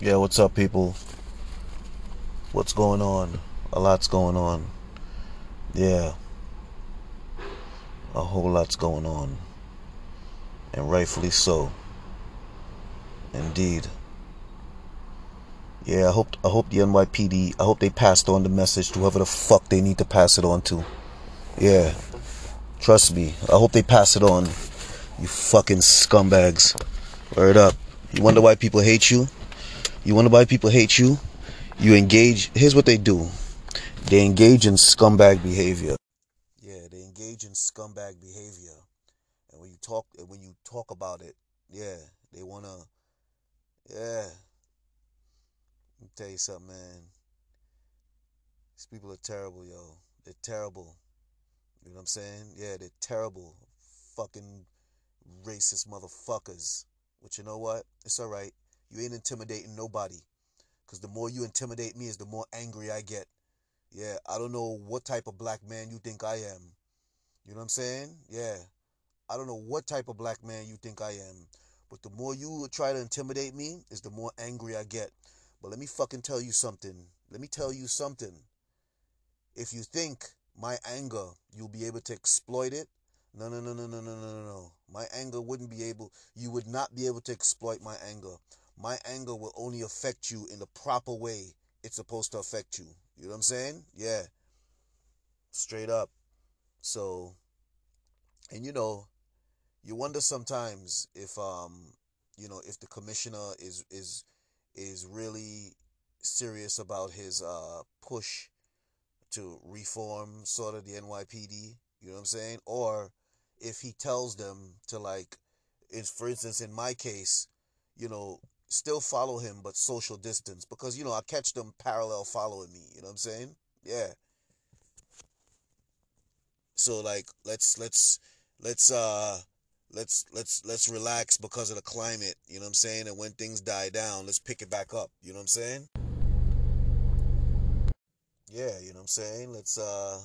Yeah, what's up, people? What's going on? A lot's going on. Yeah, a whole lot's going on. And rightfully so. Indeed. Yeah, I hope I hope the NYPD I hope they passed on the message to whoever the fuck they need to pass it on to. Yeah. Trust me. I hope they pass it on. You fucking scumbags. Word up. You wonder why people hate you? You wonder why people hate you? You engage. Here's what they do they engage in scumbag behavior. Yeah, they engage in scumbag behavior. And when you talk, when you talk about it, yeah, they wanna, yeah. Let me tell you something, man. These people are terrible, yo. They're terrible. You know what I'm saying? Yeah, they're terrible. Fucking racist motherfuckers. But you know what? It's alright. You ain't intimidating nobody. Because the more you intimidate me is the more angry I get. Yeah, I don't know what type of black man you think I am. You know what I'm saying? Yeah. I don't know what type of black man you think I am. But the more you try to intimidate me is the more angry I get. But let me fucking tell you something. Let me tell you something. If you think my anger, you'll be able to exploit it, no, no, no, no, no, no, no, no. My anger wouldn't be able, you would not be able to exploit my anger. My anger will only affect you in the proper way it's supposed to affect you. You know what I'm saying? Yeah. Straight up. So, and you know, you wonder sometimes if um, you know, if the commissioner is is is really serious about his uh push to reform sort of the NYPD, you know what I'm saying? Or if he tells them to like is for instance in my case, you know, still follow him but social distance because you know I catch them parallel following me, you know what I'm saying? Yeah. So like let's let's let's uh let's let's let's relax because of the climate, you know what I'm saying? And when things die down, let's pick it back up, you know what I'm saying? Yeah, you know what I'm saying? Let's uh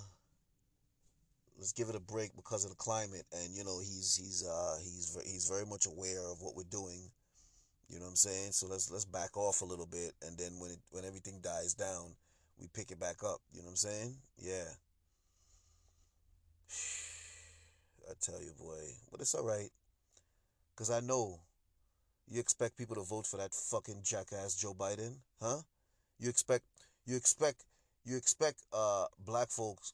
let's give it a break because of the climate and you know he's he's uh he's he's very much aware of what we're doing you know what i'm saying? So let's let's back off a little bit and then when it when everything dies down we pick it back up. You know what i'm saying? Yeah. I tell you boy but it's all right because i know you expect people to vote for that fucking jackass joe biden huh? You expect you expect you expect uh black folks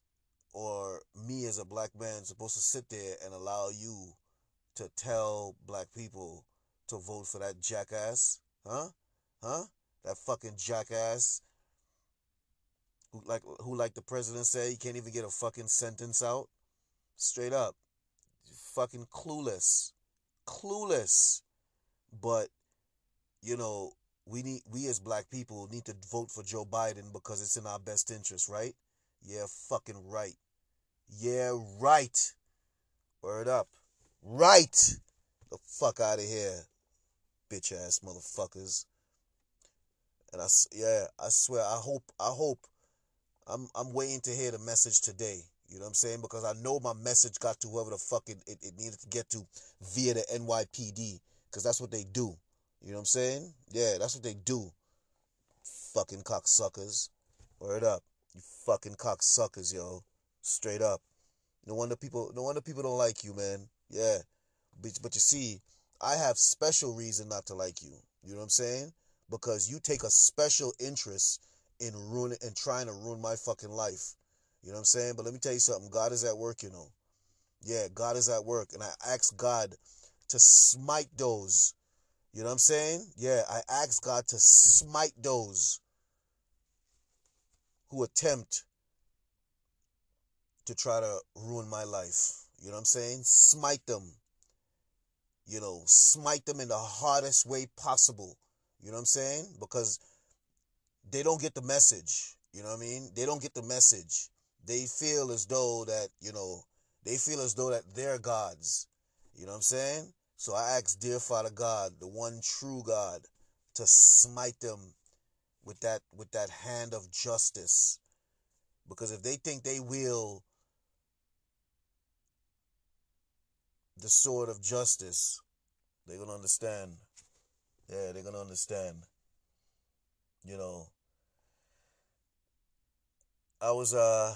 or me as a black man supposed to sit there and allow you to tell black people to vote for that jackass? Huh? Huh? That fucking jackass who like who like the president said he can't even get a fucking sentence out? Straight up. Fucking clueless. Clueless. But you know, we need we as black people need to vote for Joe Biden because it's in our best interest, right? Yeah, fucking right. Yeah, right. Word up. Right. The fuck out of here, bitch ass motherfuckers. And I, yeah, I swear, I hope, I hope, I'm, I'm waiting to hear the message today. You know what I'm saying? Because I know my message got to whoever the fuck it, it, it needed to get to via the NYPD. Because that's what they do. You know what I'm saying? Yeah, that's what they do. Fucking cocksuckers. Word up. You fucking cocksuckers, yo. Straight up. No wonder people no wonder people don't like you, man. Yeah. But, but you see, I have special reason not to like you. You know what I'm saying? Because you take a special interest in ruining and trying to ruin my fucking life. You know what I'm saying? But let me tell you something. God is at work, you know. Yeah, God is at work. And I ask God to smite those. You know what I'm saying? Yeah, I ask God to smite those who attempt to try to ruin my life. You know what I'm saying? Smite them. You know, smite them in the hardest way possible. You know what I'm saying? Because they don't get the message. You know what I mean? They don't get the message. They feel as though that, you know, they feel as though that they're gods. You know what I'm saying? So I ask dear Father God, the one true God, to smite them with that with that hand of justice. Because if they think they will the sword of justice, they're gonna understand. Yeah, they're gonna understand. you know, I was uh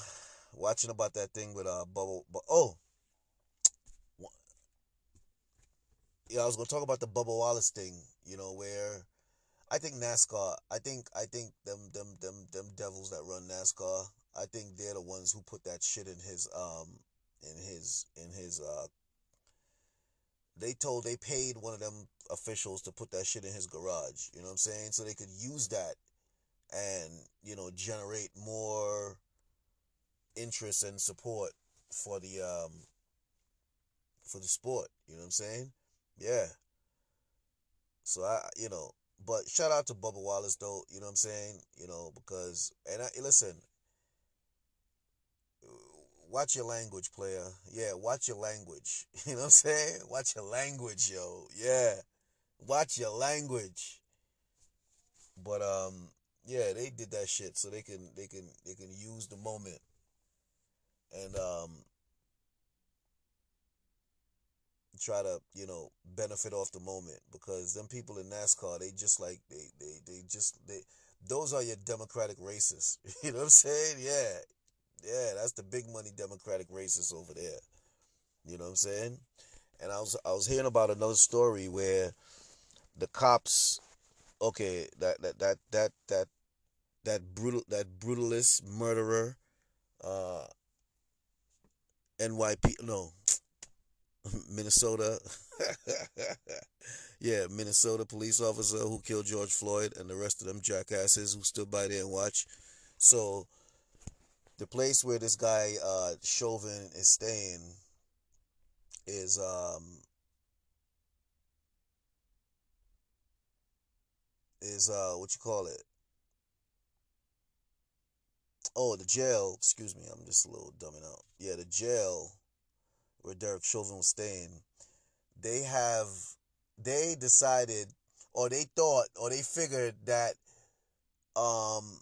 watching about that thing with uh Bubble. But oh, yeah, I was gonna talk about the Bubba Wallace thing. You know where. I think NASCAR. I think I think them them them them devils that run NASCAR. I think they're the ones who put that shit in his um in his in his uh they told they paid one of them officials to put that shit in his garage. You know what I'm saying? So they could use that and, you know, generate more interest and support for the um for the sport. You know what I'm saying? Yeah. So I you know, but shout out to Bubba Wallace though, you know what I'm saying? You know, because and I listen, watch your language, player. Yeah, watch your language. You know what I'm saying? Watch your language, yo. Yeah. Watch your language. But um yeah, they did that shit so they can they can they can use the moment and um try to, you know, benefit off the moment because them people in NASCAR, they just like they they they just they those are your democratic racists. You know what I'm saying? Yeah. Yeah, that's the big money Democratic racists over there. You know what I'm saying? And I was I was hearing about another story where the cops okay, that that that that that that brutal that brutalist murderer uh NYP no Minnesota yeah, Minnesota police officer who killed George Floyd and the rest of them jackasses who stood by there and watch. So the place where this guy uh, Chauvin is staying is um is uh what you call it? Oh, the jail. Excuse me, I'm just a little dumbing out. Yeah, the jail where Derek Chauvin was staying. They have they decided or they thought or they figured that um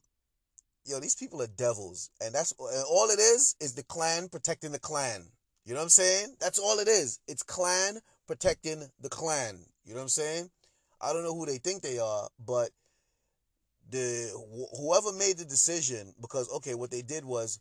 yo, these people are devils. And that's and all it is is the clan protecting the clan. You know what I'm saying? That's all it is. It's clan protecting the clan. You know what I'm saying? I don't know who they think they are, but the wh- whoever made the decision because okay, what they did was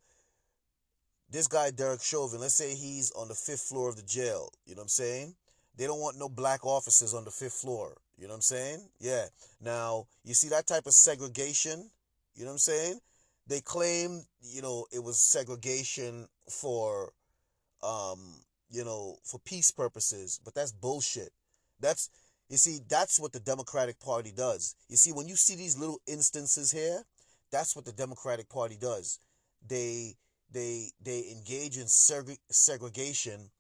this guy Derek Chauvin, let's say he's on the fifth floor of the jail. You know what I'm saying? They don't want no black officers on the fifth floor. You know what I'm saying? Yeah. Now, you see that type of segregation? You know what I'm saying? They claim you know it was segregation for um you know for peace purposes but that's bullshit. That's you see that's what the democratic party does. You see when you see these little instances here that's what the democratic party does. They they they engage in seg- segregation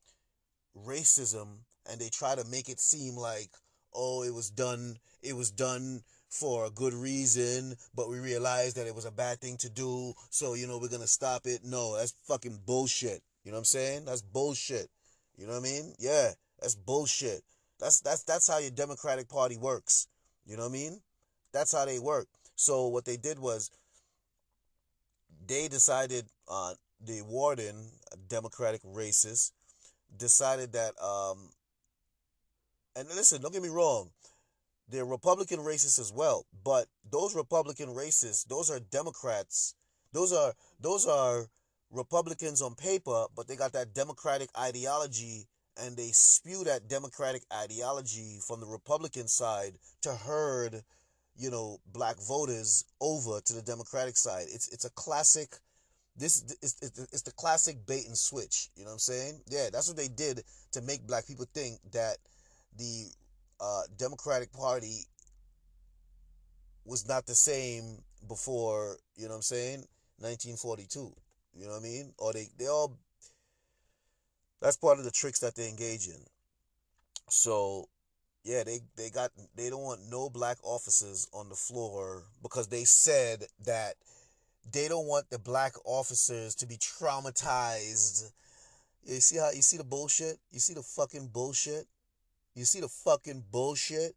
racism and they try to make it seem like oh it was done it was done for a good reason, but we realized that it was a bad thing to do, so you know we're gonna stop it. No, that's fucking bullshit. You know what I'm saying? That's bullshit. You know what I mean? Yeah, that's bullshit. That's that's that's how your Democratic Party works. You know what I mean? That's how they work. So what they did was they decided uh the warden, Democratic racist, decided that um and listen, don't get me wrong, they're Republican racists as well, but those Republican racists, those are Democrats. Those are those are Republicans on paper, but they got that Democratic ideology and they spew that Democratic ideology from the Republican side to herd, you know, black voters over to the Democratic side. It's it's a classic this is it's the classic bait and switch. You know what I'm saying? Yeah, that's what they did to make black people think that the uh, Democratic Party was not the same before, you know what I'm saying, 1942. You know what I mean? Or they, they all, that's part of the tricks that they engage in. So, yeah, they, they got, they don't want no black officers on the floor because they said that they don't want the black officers to be traumatized. You see how, you see the bullshit? You see the fucking bullshit? You see the fucking bullshit?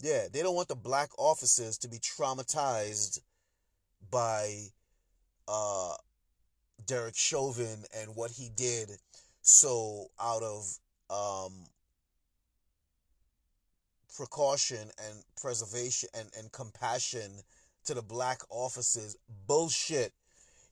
Yeah, they don't want the black officers to be traumatized by uh Derek Chauvin and what he did. So out of um precaution and preservation and, and compassion to the black officers. Bullshit.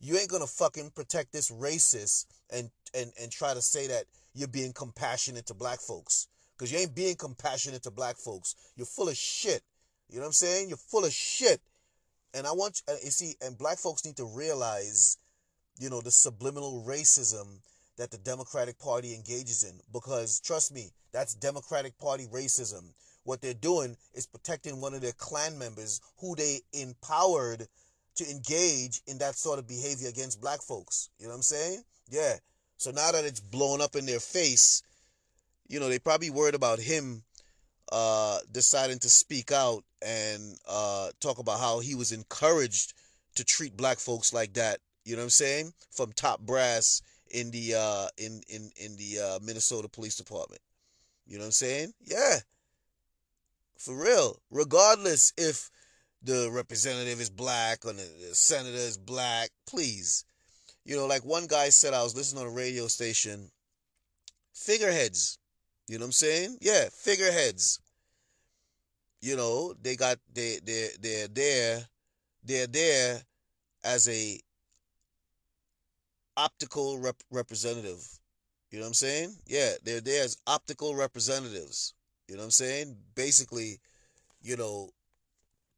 You ain't gonna fucking protect this racist and and and try to say that you're being compassionate to black folks. Cause you ain't being compassionate to black folks. You're full of shit. You know what I'm saying? You're full of shit. And I want you see, and black folks need to realize, you know, the subliminal racism that the Democratic Party engages in. Because trust me, that's Democratic Party racism. What they're doing is protecting one of their clan members who they empowered to engage in that sort of behavior against black folks. You know what I'm saying? Yeah. So now that it's blown up in their face, you know, they probably worried about him uh, deciding to speak out and uh, talk about how he was encouraged to treat black folks like that. You know what I'm saying? From top brass in the uh, in in in the uh, Minnesota Police Department. You know what I'm saying? Yeah. For real. Regardless if the representative is black or the, the senator is black, please. You know, like one guy said, I was listening on a radio station. Figureheads. You know what I'm saying? Yeah, figureheads. You know, they got they they they're there, they're there as a optical rep- representative. You know what I'm saying? Yeah, they're there as optical representatives. You know what I'm saying? Basically, you know,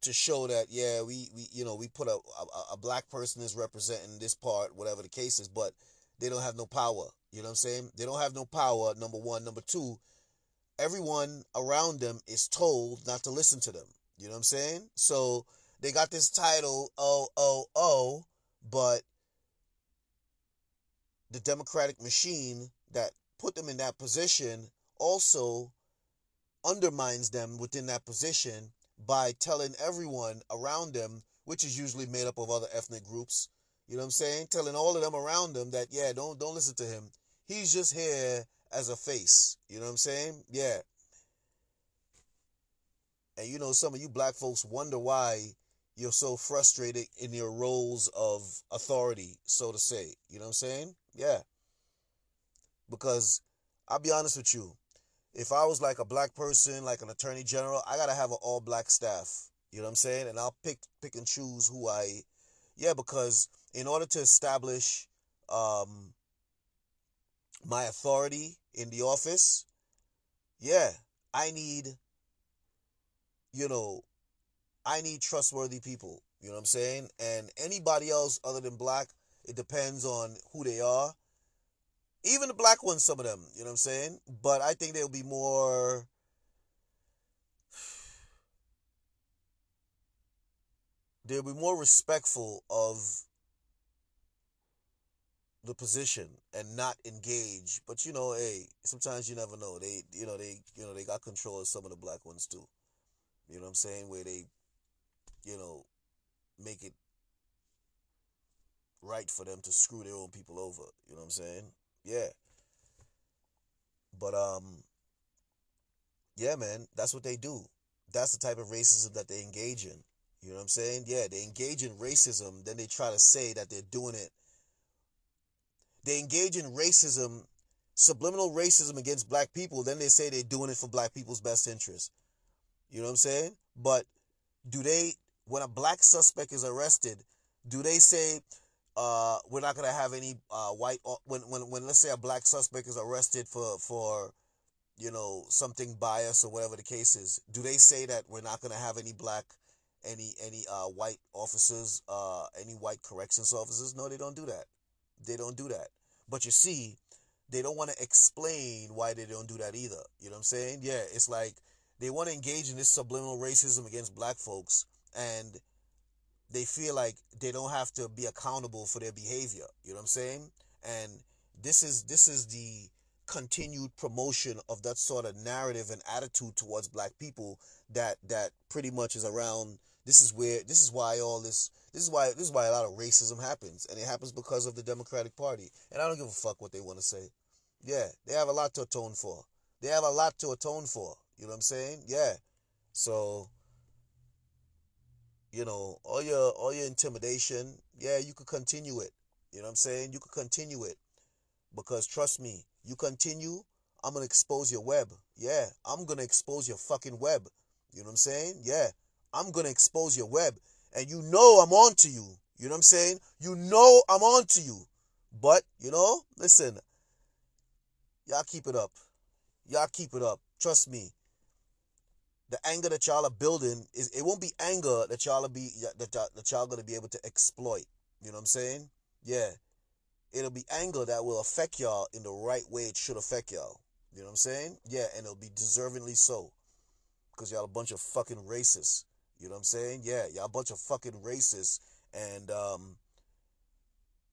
to show that yeah, we we you know we put a, a a black person is representing this part, whatever the case is, but they don't have no power. You know what I'm saying? They don't have no power. Number one, number two, everyone around them is told not to listen to them. You know what I'm saying? So they got this title, oh oh oh, but the democratic machine that put them in that position also undermines them within that position by telling everyone around them, which is usually made up of other ethnic groups, you know what I'm saying? Telling all of them around them that yeah, don't don't listen to him. He's just here as a face. You know what I'm saying? Yeah. And you know, some of you black folks wonder why you're so frustrated in your roles of authority, so to say. You know what I'm saying? Yeah. Because I'll be honest with you, if I was like a black person, like an attorney general, I gotta have an all black staff. You know what I'm saying? And I'll pick pick and choose who I yeah, because in order to establish um my authority in the office, yeah, I need you know, I need trustworthy people. You know what I'm saying? And anybody else other than black, it depends on who they are. Even the black ones, some of them, you know what I'm saying? But I think they'll be more. They'll be more respectful of the position and not engage. But you know, hey, sometimes you never know. They, you know, they, you know, they got control of some of the black ones too. You know what I'm saying? Where they, you know, make it right for them to screw their own people over. You know what I'm saying? Yeah. But um yeah, man, that's what they do. That's the type of racism that they engage in. You know what I'm saying? Yeah, they engage in racism, then they try to say that they're doing it. They engage in racism, subliminal racism against black people, then they say they're doing it for black people's best interest. You know what I'm saying? But do they when a black suspect is arrested, do they say uh, we're not gonna have any uh, white when when when let's say a black suspect is arrested for for you know something bias or whatever the case is do they say that we're not gonna have any black any any uh, white officers uh, any white corrections officers no they don't do that they don't do that but you see they don't want to explain why they don't do that either you know what i'm saying yeah it's like they want to engage in this subliminal racism against black folks and they feel like they don't have to be accountable for their behavior. You know what I'm saying? And this is this is the continued promotion of that sort of narrative and attitude towards black people that that pretty much is around this is where this is why all this this is why this is why a lot of racism happens and it happens because of the Democratic Party. And I don't give a fuck what they want to say. Yeah, they have a lot to atone for. They have a lot to atone for. You know what I'm saying? Yeah. So you know, all your all your intimidation, yeah, you could continue it. You know what I'm saying? You could continue it. Because trust me, you continue, I'm gonna expose your web. Yeah, I'm gonna expose your fucking web. You know what I'm saying? Yeah. I'm gonna expose your web. And you know I'm on to you. You know what I'm saying? You know I'm on to you. But, you know, listen, y'all keep it up. Y'all keep it up. Trust me. The anger that y'all are building is it won't be anger that y'all are be that y'all, that y'all gonna be able to exploit. You know what I'm saying? Yeah. It'll be anger that will affect y'all in the right way it should affect y'all. You know what I'm saying? Yeah, and it'll be deservingly so. Because y'all a bunch of fucking racists. You know what I'm saying? Yeah, y'all bunch of fucking racists and um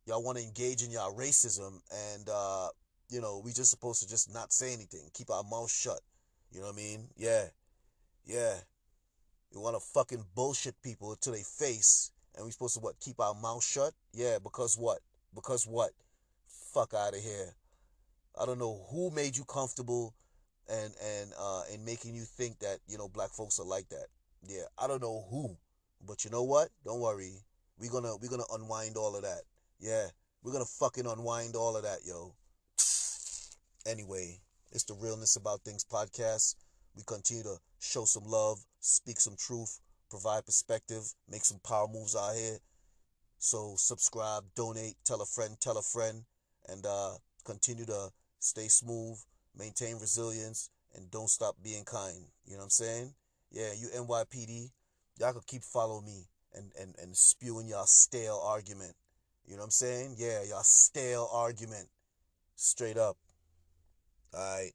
y'all want to engage in y'all racism and uh you know, we just supposed to just not say anything, keep our mouth shut. You know what I mean? Yeah. Yeah. You want to fucking bullshit people to their face and we supposed to what? Keep our mouth shut? Yeah, because what? Because what? Fuck out of here. I don't know who made you comfortable and and uh and making you think that, you know, black folks are like that. Yeah, I don't know who. But you know what? Don't worry. We're gonna we're gonna unwind all of that. Yeah. We're gonna fucking unwind all of that, yo. Anyway, it's the Realness About Things podcast. We continue to show some love, speak some truth, provide perspective, make some power moves out here. So subscribe, donate, tell a friend, tell a friend, and uh, continue to stay smooth, maintain resilience, and don't stop being kind. You know what I'm saying? Yeah, you NYPD, y'all could keep following me and, and, and spewing y'all stale argument. You know what I'm saying? Yeah, y'all stale argument. Straight up. Alright.